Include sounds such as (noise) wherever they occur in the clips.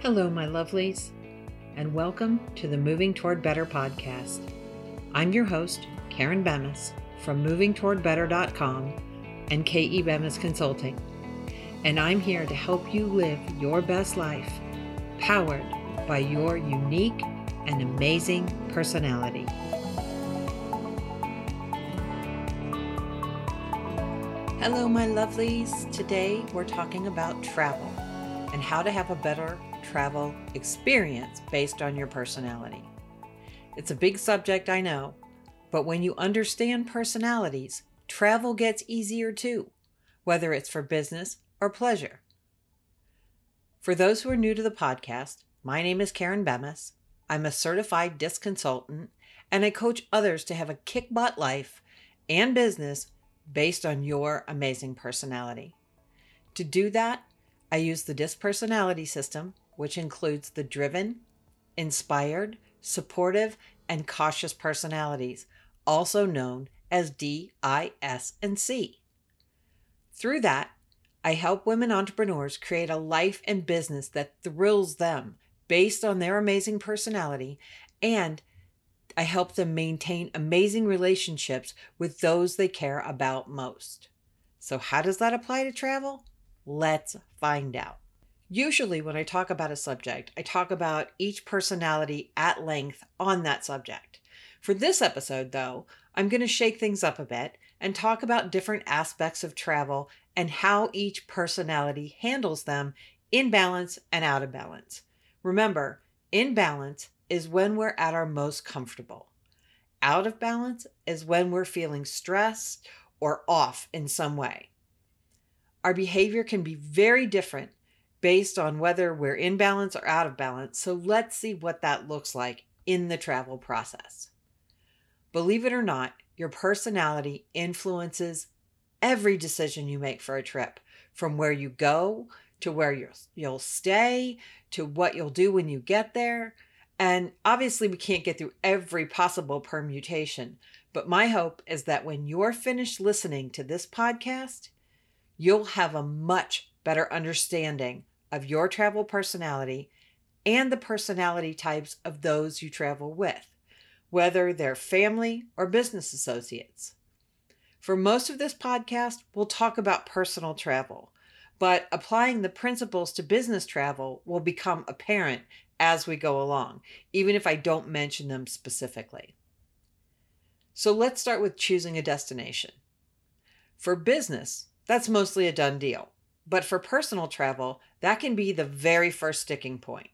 Hello, my lovelies, and welcome to the Moving Toward Better podcast. I'm your host, Karen Bemis from movingtowardbetter.com and KE Bemis Consulting, and I'm here to help you live your best life powered by your unique and amazing personality. Hello, my lovelies. Today we're talking about travel and how to have a better travel experience based on your personality. It's a big subject, I know, but when you understand personalities, travel gets easier too, whether it's for business or pleasure. For those who are new to the podcast, my name is Karen Bemis. I'm a certified disc consultant and I coach others to have a kick butt life and business based on your amazing personality. To do that, I use the DISC personality system, which includes the driven, inspired, supportive, and cautious personalities, also known as D, I, S, and C. Through that, I help women entrepreneurs create a life and business that thrills them based on their amazing personality and I help them maintain amazing relationships with those they care about most. So, how does that apply to travel? Let's find out. Usually, when I talk about a subject, I talk about each personality at length on that subject. For this episode, though, I'm going to shake things up a bit and talk about different aspects of travel and how each personality handles them in balance and out of balance. Remember, in balance is when we're at our most comfortable. Out of balance is when we're feeling stressed or off in some way. Our behavior can be very different based on whether we're in balance or out of balance. So let's see what that looks like in the travel process. Believe it or not, your personality influences every decision you make for a trip, from where you go to where you'll, stay to what you'll do when you get there and obviously, we can't get through every possible permutation, but my hope is that when you're finished listening to this podcast, you'll have a much better understanding of your travel personality and the personality types of those you travel with, whether they're family or business associates. For most of this podcast, we'll talk about personal travel, but applying the principles to business travel will become apparent as we go along, even if I don't mention them specifically. So let's start with choosing a destination. For business, that's mostly a done deal. But for personal travel, that can be the very first sticking point.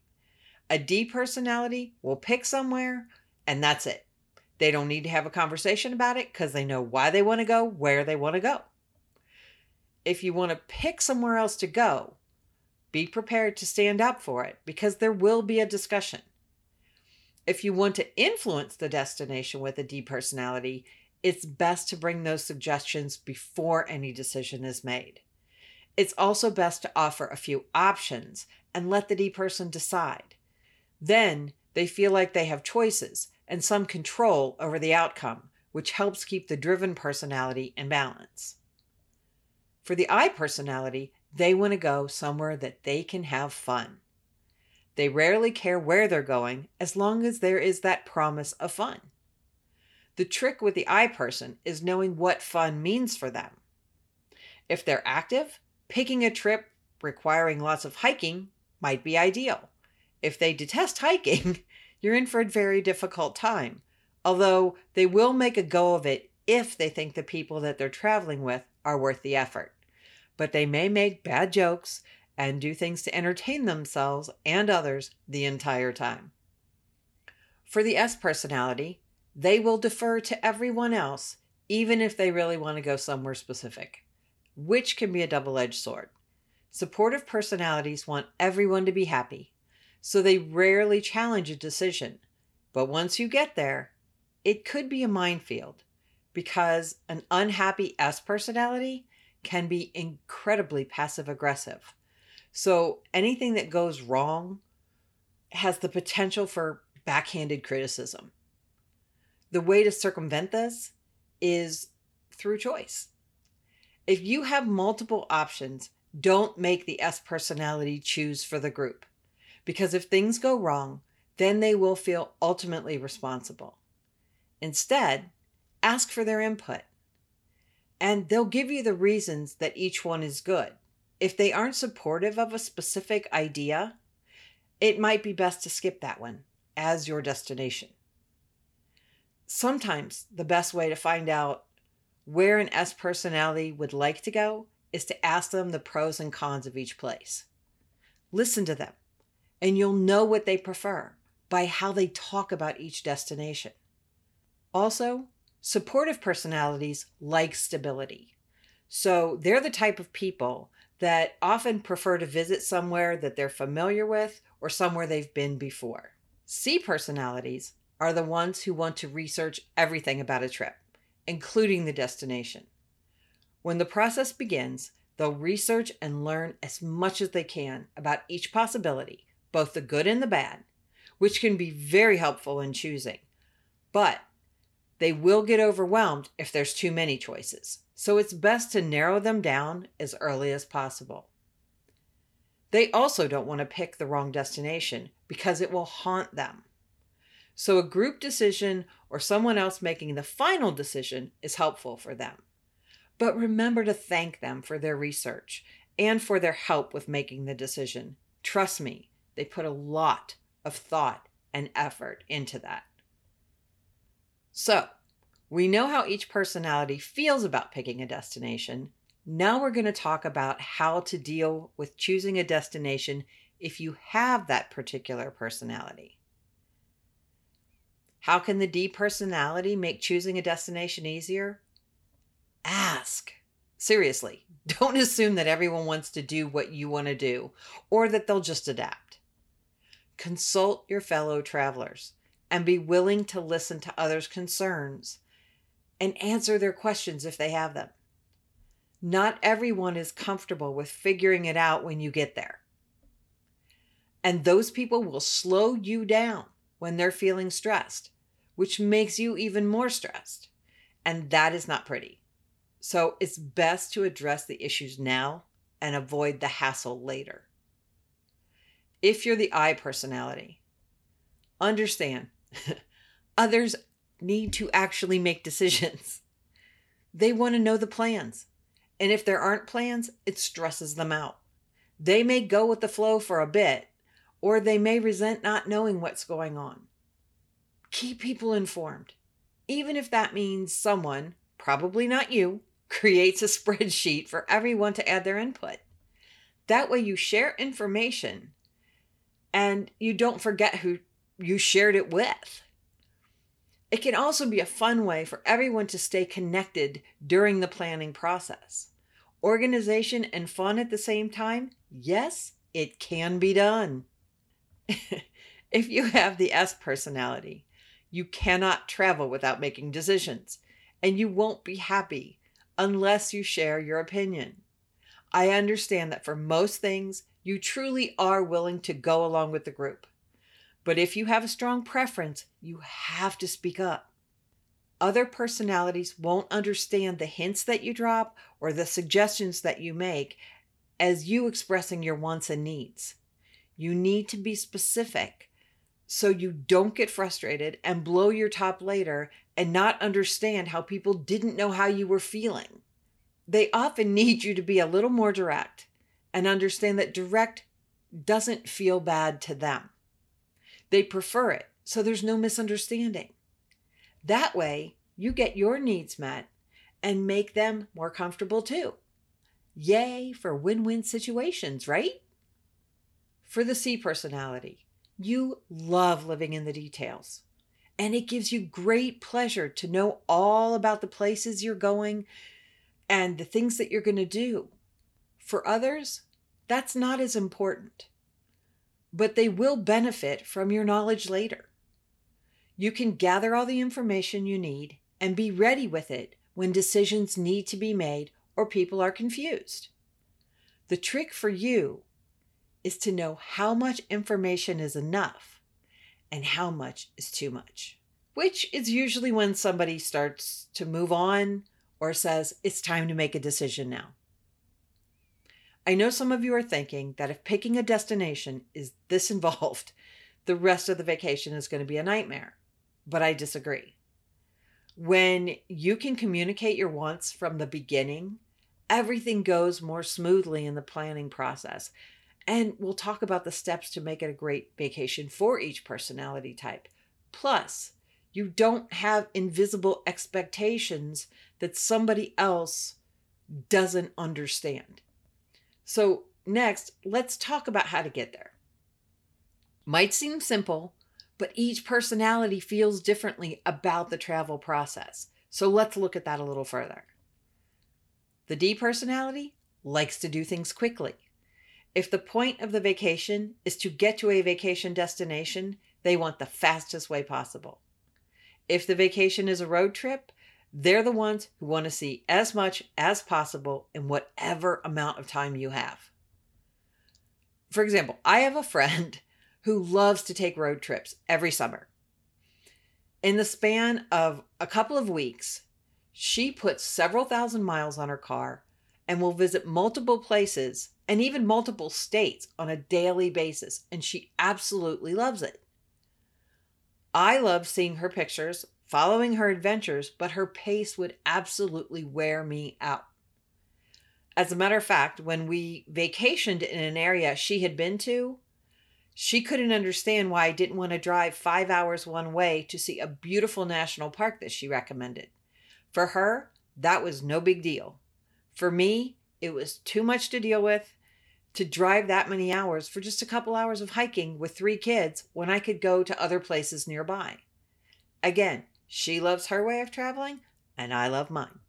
A D personality will pick somewhere, and that's it. They don't need to have a conversation about it because they know why they want to go, where they want to go. If you want to pick somewhere else to go, be prepared to stand up for it because there will be a discussion. If you want to influence the destination with a D personality, it's best to bring those suggestions before any decision is made. It's also best to offer a few options and let the D person decide. Then they feel like they have choices and some control over the outcome, which helps keep the driven personality in balance. For the I personality, they want to go somewhere that they can have fun. They rarely care where they're going as long as there is that promise of fun. The trick with the I person is knowing what fun means for them. If they're active, picking a trip requiring lots of hiking might be ideal. If they detest hiking, (laughs) you're in for a very difficult time, although they will make a go of it if they think the people that they're traveling with are worth the effort but they may make bad jokes and do things to entertain themselves and others the entire time. For the S personality, they will defer to everyone else, even if they really want to go somewhere specific, which can be a double edged sword. Supportive personalities want everyone to be happy, so they rarely challenge a decision. But once you get there, it could be a minefield because an unhappy S personality can be incredibly passive aggressive. So anything that goes wrong has the potential for backhanded criticism. The way to circumvent this is through choice. If you have multiple options, don't make the S personality choose for the group. because if things go wrong, then they will feel ultimately responsible. Instead, ask for their input. And they'll give you the reasons that each one is good. If they aren't supportive of a specific idea, it might be best to skip that one as your destination. Sometimes the best way to find out where an S personality would like to go is to ask them the pros and cons of each place. Listen to them, and you'll know what they prefer by how they talk about each destination. Also, supportive personalities like stability. So they're the type of people that often prefer to visit somewhere that they're familiar with or somewhere they've been before. C personalities are the ones who want to research everything about a trip, including the destination. When the process begins, they'll research and learn as much as they can about each possibility, both the good and the bad, which can be very helpful in choosing. But they will get overwhelmed if there's too many choices, so it's best to narrow them down as early as possible. They also don't want to pick the wrong destination because it will haunt them. So, a group decision or someone else making the final decision is helpful for them. But remember to thank them for their research and for their help with making the decision. Trust me, they put a lot of thought and effort into that. So, we know how each personality feels about picking a destination. Now we're going to talk about how to deal with choosing a destination if you have that particular personality. How can the D personality make choosing a destination easier? Ask. Seriously, (laughs) don't assume that everyone wants to do what you want to do or that they'll just adapt. Consult your fellow travelers and be willing to listen to others' concerns and answer their questions if they have them. Not everyone is comfortable with figuring it out when you get there. And those people will slow you down when they're feeling stressed, which makes you even more stressed. And that is not pretty. So it's best to address the issues now and avoid the hassle later. If you're the I personality, understand (laughs) others need to actually make decisions. (laughs) They want to know the plans. And if there aren't plans, it stresses them out. They may go with the flow for a bit, or they may resent not knowing what's going on. Keep people informed, even if that means someone, probably not you, (laughs) creates a spreadsheet for everyone to add their input. That way, you share information and you don't forget who you shared it with. It can also be a fun way for everyone to stay connected during the planning process. Organization and fun at the same time? Yes, it can be done. (laughs) if you have the S personality, you cannot travel without making decisions, and you won't be happy unless you share your opinion. I understand that for most things, you truly are willing to go along with the group. But if you have a strong preference, you have to speak up. Other personalities won't understand the hints that you drop or the suggestions that you make as you expressing your wants and needs. You need to be specific so you don't get frustrated and blow your top later and not understand how people didn't know how you were feeling. They often (laughs) need you to be a little more direct and understand that direct doesn't feel bad to them. They prefer it, so there's no misunderstanding. That way, you get your needs met and make them more comfortable too. Yay for win win situations, right? For the C personality, you love living in the details. And it gives you great pleasure to know all about the places you're going and the things that you're going to do. For others, that's not as important, but they will benefit from your knowledge later. You can gather all the information you need and be ready with it when decisions need to be made or people are confused. The trick for you is to know how much information is enough and how much is too much, which is usually when somebody starts to move on or says, it's time to make a decision now. I know some of you are thinking that if picking a destination is this (laughs) involved, the rest of the vacation is going to be a nightmare. But I disagree. When you can communicate your wants from the beginning, everything goes more smoothly in the planning process. And we'll talk about the steps to make it a great vacation for each personality type. Plus, you don't have invisible expectations that somebody else doesn't understand. So, next, let's talk about how to get there. Might seem simple, but each personality feels differently about the travel process. So, let's look at that a little further. The D personality likes to do things quickly. If the point of the vacation is to get to a vacation destination, they want the fastest way possible. If the vacation is a road trip, they're the ones who want to see as much as possible in whatever amount of time you have. For example, I have a friend (laughs) who loves to take road trips every summer. In the span of a couple of weeks, she puts several thousand miles on her car and will visit multiple places and even multiple states on a daily basis, and she absolutely loves it. I love seeing her pictures following her adventures, but her pace would absolutely wear me out. As a matter of fact, when we vacationed in an area she had been to, she couldn't understand why I didn't want to drive five hours one way to see a beautiful national park that she recommended. For her, that was no big deal. For me, it was too much to deal with to drive that many hours for just a couple hours of hiking with three kids when I could go to other places nearby. Again, she loves her way of traveling, and I love mine.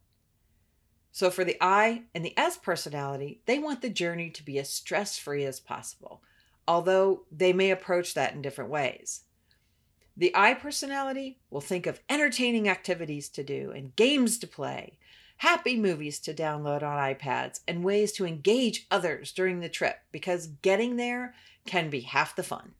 So, for the I and the S personality, they want the journey to be as stress free as possible, although they may approach that in different ways. The I personality will think of entertaining activities to do and games to play, happy movies to download on iPads, and ways to engage others during the trip because getting there can be half the fun.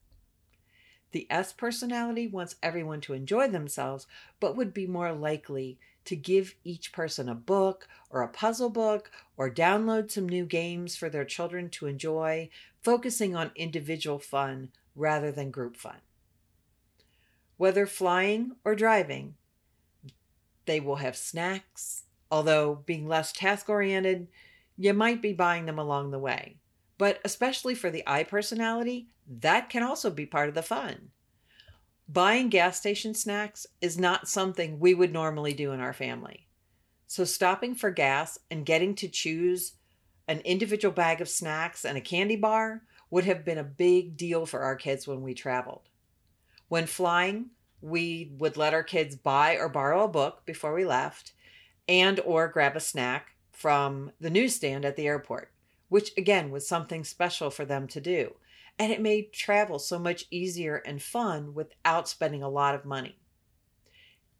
The S personality wants everyone to enjoy themselves, but would be more likely to give each person a book or a puzzle book or download some new games for their children to enjoy, focusing on individual fun rather than group fun. Whether flying or driving, they will have snacks, although being less task oriented, you might be buying them along the way. But especially for the I personality, that can also be part of the fun. Buying gas station snacks is not something we would normally do in our family. So, stopping for gas and getting to choose an individual bag of snacks and a candy bar would have been a big deal for our kids when we traveled. When flying, we would let our kids buy or borrow a book before we left and or grab a snack from the newsstand at the airport, which again was something special for them to do and it made travel so much easier and fun without spending a lot of money.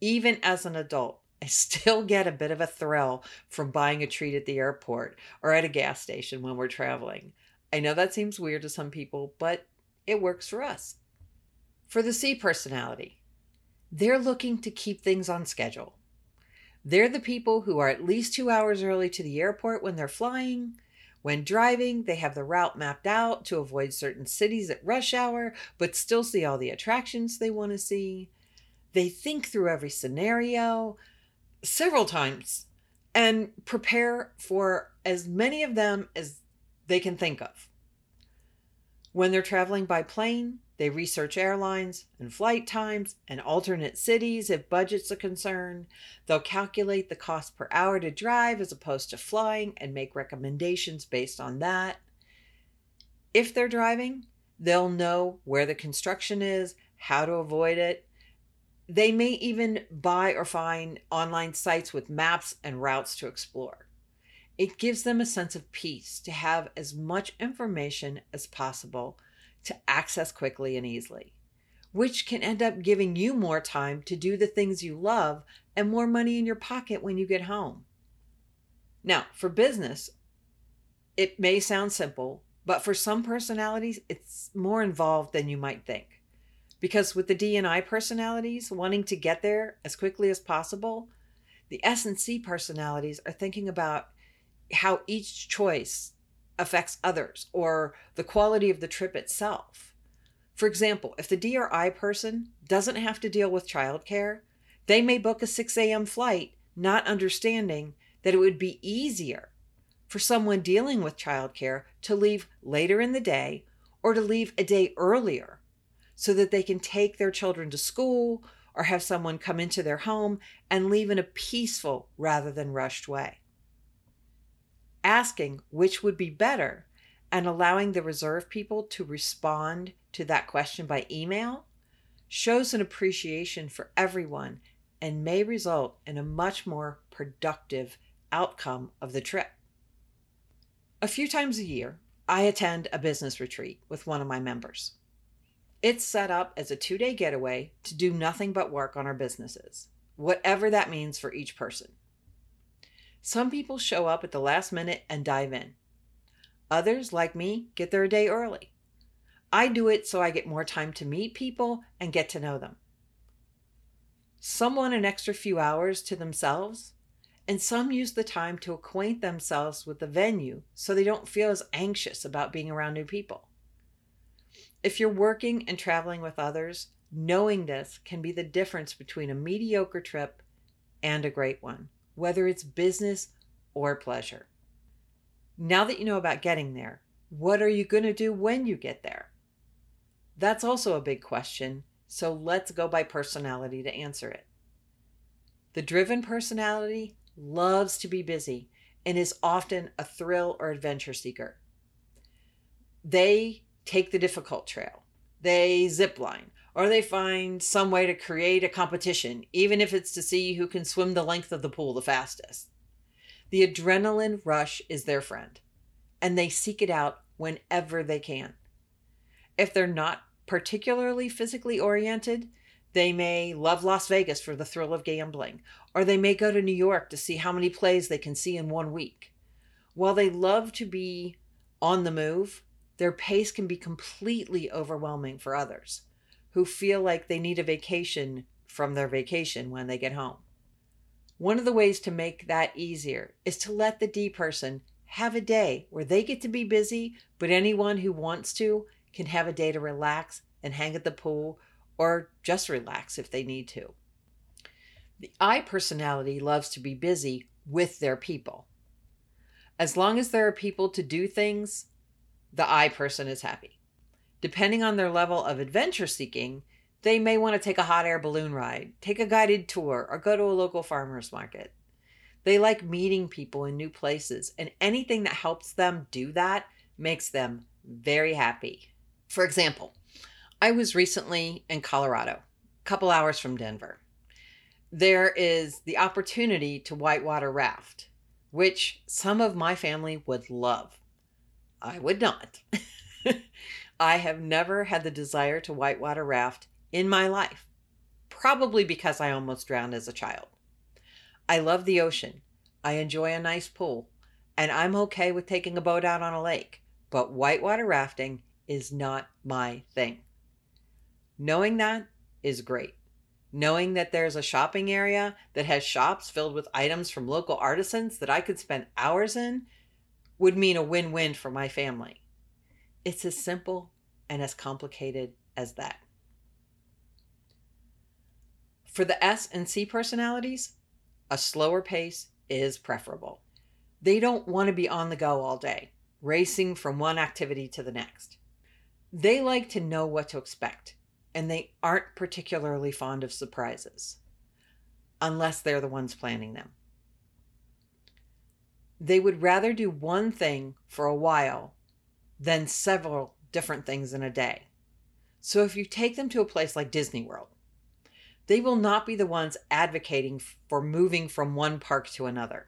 Even as an adult, I (laughs) still get a bit of a thrill from buying a treat at the airport or at a gas station when we're traveling. I know that seems weird to some people, but it works for us. For the C personality, they're looking to keep things on schedule. They're the people who are at least two hours early to the airport when they're flying, when driving, they have the route mapped out to avoid certain cities at rush hour, but still see all the attractions they want to see. They think through every scenario several times and prepare for as many of them as they can think of. When they're traveling by plane, they research airlines and flight times and alternate cities if budget's a concern. They'll calculate the cost per hour to drive as opposed to flying and make recommendations based on that. If they're driving, they'll know where the construction is, how to avoid it. They may even buy or find online sites with maps and routes to explore. It gives them a sense of peace to have as much information as possible to access quickly and easily, which can end up giving you more time to do the things you love and more money in your pocket when you get home. Now, for business, it may sound simple, but for some personalities, it's more involved than you might think. Because with the D and I personalities wanting to get there as quickly as possible, the S and C personalities are thinking about how each choice affects others or the quality of the trip itself. For example, if the DRI person doesn't have to deal with childcare, they may book a 6 a.m. flight, not understanding that it would be easier for someone dealing with childcare to leave later in the day or to leave a day earlier so that they can take their children to school or have someone come into their home and leave in a peaceful rather than rushed way. Asking which would be better and allowing the reserve people to respond to that question by email shows an appreciation for everyone and may result in a much more productive outcome of the trip. A few times a year, I attend a business retreat with one of my members. It's set up as a two day getaway to do nothing but work on our businesses, whatever that means for each person. Some people show up at the last minute and dive in. Others, like me, get there a day early. I do it so I get more time to meet people and get to know them. Some want an extra few hours to themselves, and some use the time to acquaint themselves with the venue so they don't feel as anxious about being around new people. If you're working and traveling with others, knowing this can be the difference between a mediocre trip and a great one, whether it's business or pleasure. Now that you know about getting there, what are you going to do when you get there? That's also a big question, so let's go by personality to answer it. The driven personality loves to be busy and is often a thrill or adventure seeker. They take the difficult trail. They zip line or they find some way to create a competition, even if it's to see who can swim the length of the pool the fastest. The adrenaline rush is their friend, and they seek it out whenever they can. If they're not particularly physically oriented, they may love Las Vegas for the thrill of gambling, or they may go to New York to see how many plays they can see in one week. While they love to be on the move, their pace can be completely overwhelming for others who feel like they need a vacation from their vacation when they get home. One of the ways to make that easier is to let the D person have a day where they get to be busy, but anyone who wants to can have a day to relax and hang at the pool or just relax if they need to. The I personality loves to be busy with their people. As long as there are people to do things, the I person is happy. Depending on their level of adventure seeking, they may want to take a hot air balloon ride, take a guided tour, or go to a local farmer's market. They like meeting people in new places, and anything that helps them do that makes them very happy. For example, I was recently in Colorado, a couple hours from Denver. There is the opportunity to whitewater raft, which some of my family would love. I would not. (laughs) I have never had the desire to whitewater raft in my life, probably because I almost drowned as a child. I love the ocean. I enjoy a nice pool, and I'm okay with taking a boat out on a lake, but whitewater rafting is not my thing. Knowing that is great. Knowing that there's a shopping area that has shops filled with items from local artisans that I could spend hours in would mean a win win for my family. It's as simple and as complicated as that. For the S and C personalities, a slower pace is preferable. They don't want to be on the go all day, racing from one activity to the next. They like to know what to expect, and they aren't particularly fond of surprises, unless they're the ones planning them. They would rather do one thing for a while than several different things in a day. So if you take them to a place like Disney World, they will not be the ones advocating for moving from one park to another.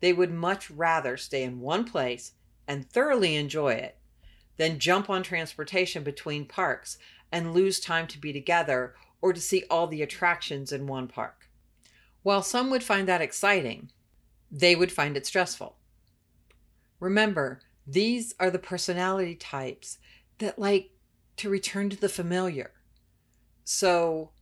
They would much rather stay in one place and thoroughly enjoy it than jump on transportation between parks and lose time to be together or to see all the attractions in one park. While some would find that exciting, they would find it stressful. Remember, these are the personality types that like to return to the familiar. So,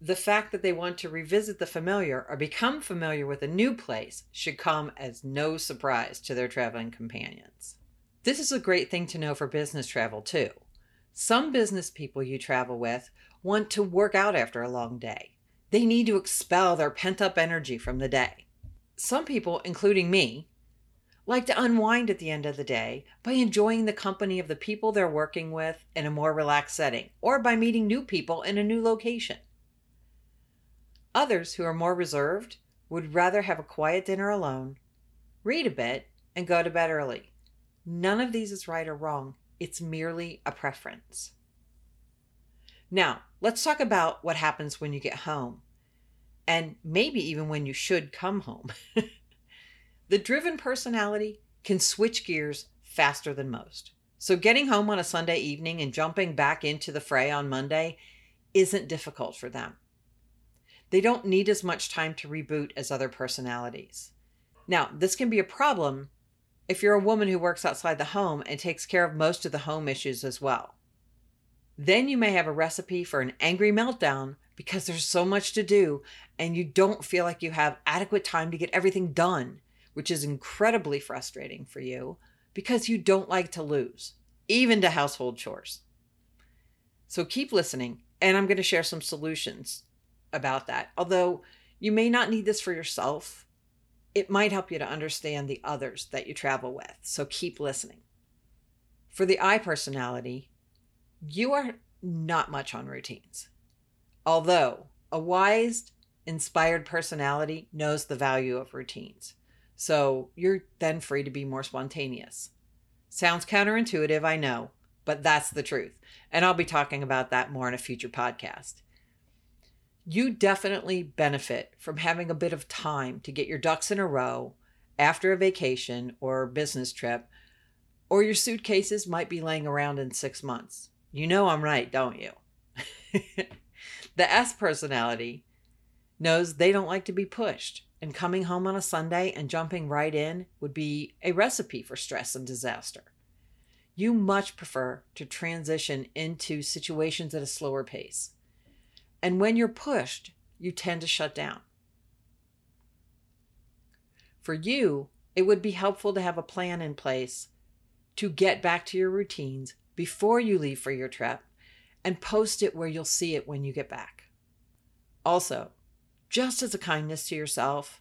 the fact that they want to revisit the familiar or become familiar with a new place should come as no surprise to their traveling companions. This is a great thing to know for business travel, too. Some business people you travel with want to work out after a long day. They need to expel their pent up energy from the day. Some people, including me, like to unwind at the end of the day by enjoying the company of the people they're working with in a more relaxed setting or by meeting new people in a new location. Others who are more reserved would rather have a quiet dinner alone, read a bit, and go to bed early. None of these is right or wrong, it's merely a preference. Now, let's talk about what happens when you get home, and maybe even when you should come home. (laughs) The driven personality can switch gears faster than most. So, getting home on a Sunday evening and jumping back into the fray on Monday isn't difficult for them. They don't need as much time to reboot as other personalities. Now, this can be a problem if you're a woman who works outside the home and takes care of most of the home issues as well. Then you may have a recipe for an angry meltdown because there's so much to do and you don't feel like you have adequate time to get everything done which is incredibly frustrating for you because you don't like to lose, even to household chores. So keep listening, and I'm going to share some solutions about that. Although you may not need this for yourself, it might help you to understand the others that you travel with. So keep listening. For the I personality, you are not much on routines. Although a wise, inspired personality knows the value of routines. So you're then free to be more spontaneous. Sounds counterintuitive, I know, but that's the truth. And I'll be talking about that more in a future podcast. You definitely benefit from having a bit of time to get your ducks in a row after a vacation or business trip, or your suitcases might be laying around in six months. You know I'm right, don't you? (laughs) the S personality knows they don't like to be pushed and coming home on a Sunday and jumping right in would be a recipe for stress and disaster. You much prefer to transition into situations at a slower pace. And when you're pushed, you tend to shut down. For you, it would be helpful to have a plan in place to get back to your routines before you leave for your trip and post it where you'll see it when you get back. Also, just as a kindness to yourself,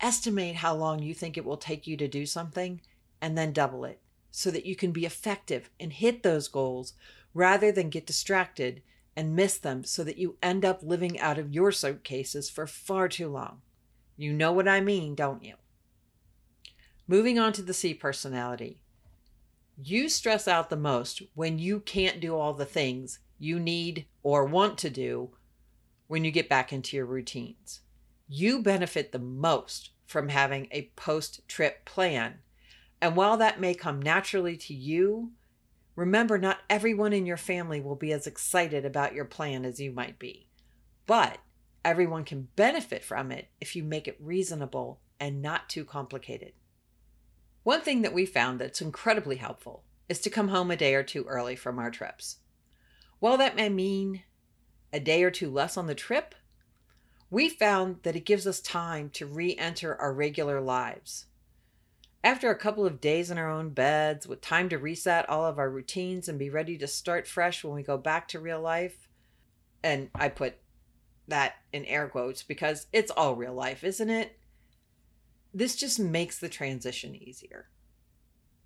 estimate how long you think it will take you to do something and then double it so that you can be effective and hit those goals rather than get distracted and miss them so that you end up living out of your suitcases for far too long. You know what I mean, don't you? Moving on to the C personality. You stress out the most when you can't do all the things you need or want to do when you get back into your routines. You benefit the most from having a post trip plan. And while that may come naturally to you, remember not everyone in your family will be as excited about your plan as you might be. But everyone can benefit from it if you make it reasonable and not too complicated. One thing that we found that's incredibly helpful is to come home a day or two early from our trips. While that may mean a day or two less on the trip, we found that it gives us time to re enter our regular lives. After a couple of days in our own beds, with time to reset all of our routines and be ready to start fresh when we go back to real life, and I put that in air quotes because it's all real life, isn't it? This just makes the transition easier.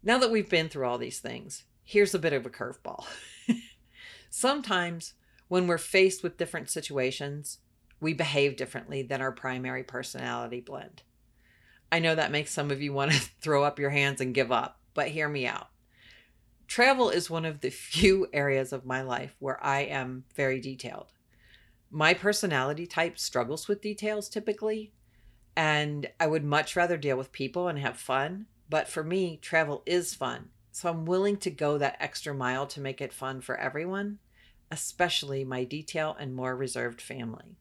Now that we've been through all these things, here's a bit of a curveball. (laughs) Sometimes when we're faced with different situations, we behave differently than our primary personality blend. I know that makes some of you want to (laughs) throw up your hands and give up, but hear me out. Travel is one of the few (laughs) areas of my life where I am very detailed. My personality type struggles with details typically, and I would much rather deal with people and have fun. But for me, travel is fun. So I'm willing to go that extra mile to make it fun for everyone, especially my detail and more reserved family.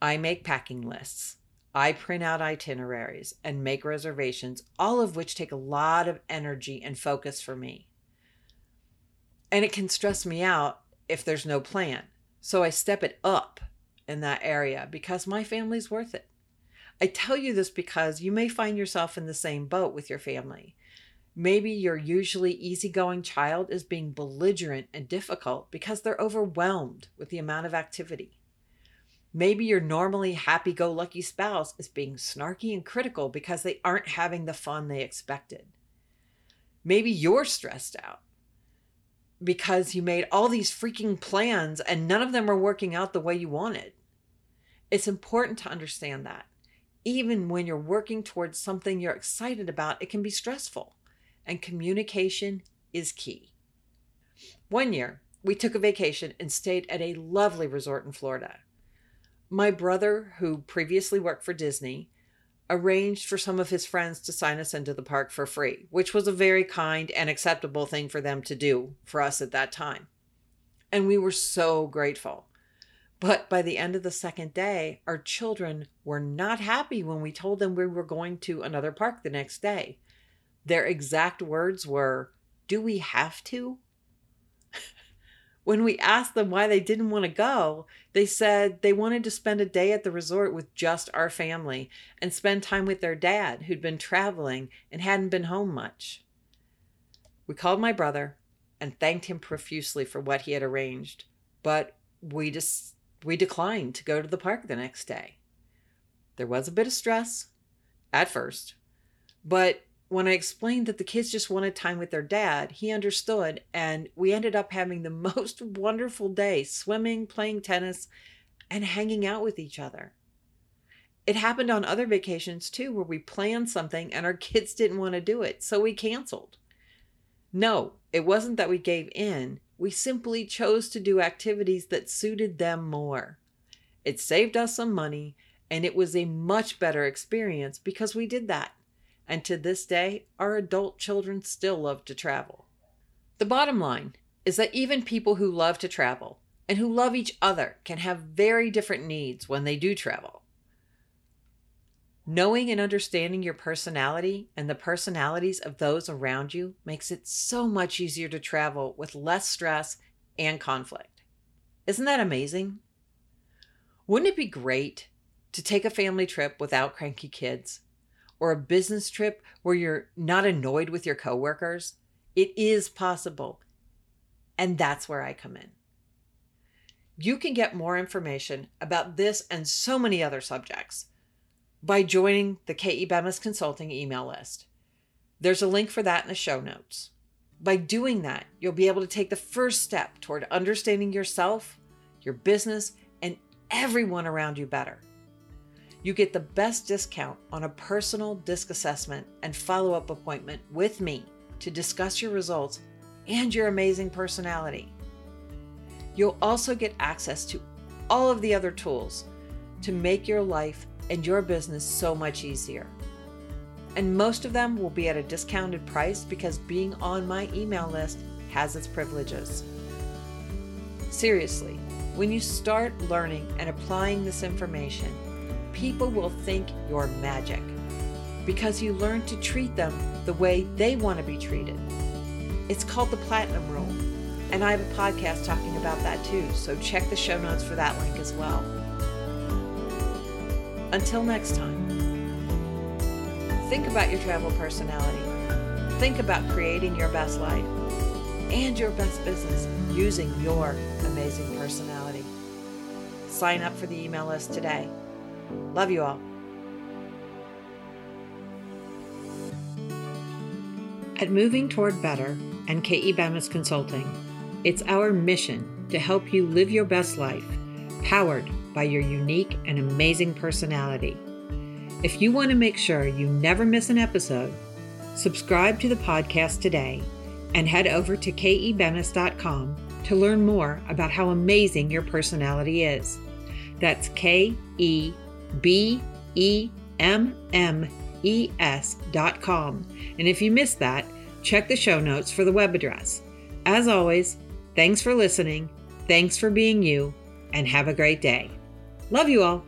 I make packing lists. I print out itineraries and make reservations, all of which take a lot of energy and focus for me. And it can stress me out if there's no plan. So I step it up in that area because my family's worth it. I tell you this because you may find yourself in the same boat with your family. Maybe your usually easygoing child is being belligerent and difficult because they're overwhelmed with the amount of activity. Maybe your normally happy go lucky spouse is being snarky and critical because they aren't having the fun they expected. Maybe you're stressed out because you made all these freaking plans and none of them are working out the way you wanted. It's important to understand that. Even when you're working towards something you're excited about, it can be stressful, and communication is key. One year, we took a vacation and stayed at a lovely resort in Florida. My brother, who previously worked for Disney, arranged for some of his friends to sign us into the park for free, which was a very kind and acceptable thing for them to do for us at that time. And we were so grateful. But by the end of the second day, our children were not happy when we told them we were going to another park the next day. Their exact words were, Do we have to? (laughs) when we asked them why they didn't want to go, they said they wanted to spend a day at the resort with just our family and spend time with their dad, who'd been traveling and hadn't been home much. We called my brother and thanked him profusely for what he had arranged, but we just we declined to go to the park the next day. There was a bit of stress at first, but when I explained that the kids just wanted time with their dad, he understood, and we ended up having the (laughs) most wonderful day swimming, playing tennis, and hanging out with each other. It happened on other vacations too, where we planned something and our (laughs) kids didn't want to do it, so we canceled. No, it wasn't that we gave in, we simply chose to do activities that suited them more. It saved us some money, and it was a much better experience because we did that and to this day, our adult children still love to travel. The bottom line is that even people who love to travel and who love each other can have very different needs when they do travel. Knowing and understanding your personality and the personalities of those around you makes it so much easier to travel with less stress and conflict. Isn't that amazing? Wouldn't it be great to take a family trip without cranky kids? Or a business trip where you're not annoyed with your coworkers, it is possible. And that's where I come in. You can get more information about this and so many other subjects by joining the KE Bemis Consulting email list. There's a link for that in the show notes. By doing that, you'll be able to take the first step toward understanding yourself, your business, and everyone around you better you get the best discount on a personal disc assessment and follow up appointment with me to discuss your results and your amazing personality. You'll also get access to all of the other tools to make your life and your business so much easier. And most of them will be at a discounted price because being on my email list has its privileges. Seriously, when you start learning and applying this information, people will think you're magic because you learn to treat them the way they want to be treated. It's called the Platinum Rule, and I have a podcast talking about that too, so check the show notes for that link as well. Until next time, think about your travel personality. Think about creating your best life and your best business using your amazing personality. Sign up for the email list today. Love you all. At Moving Toward Better and KE Bemis Consulting, it's our mission to help you live your best life, powered by your unique and amazing personality. If you want to make sure you never miss an episode, subscribe to the podcast today and head over to kebemis.com to learn more about how amazing your personality is. That's K E B E M M E S dot com. And if you missed that, check the show notes for the web address. As always, thanks for listening, thanks for being you, and have a great day. Love you all.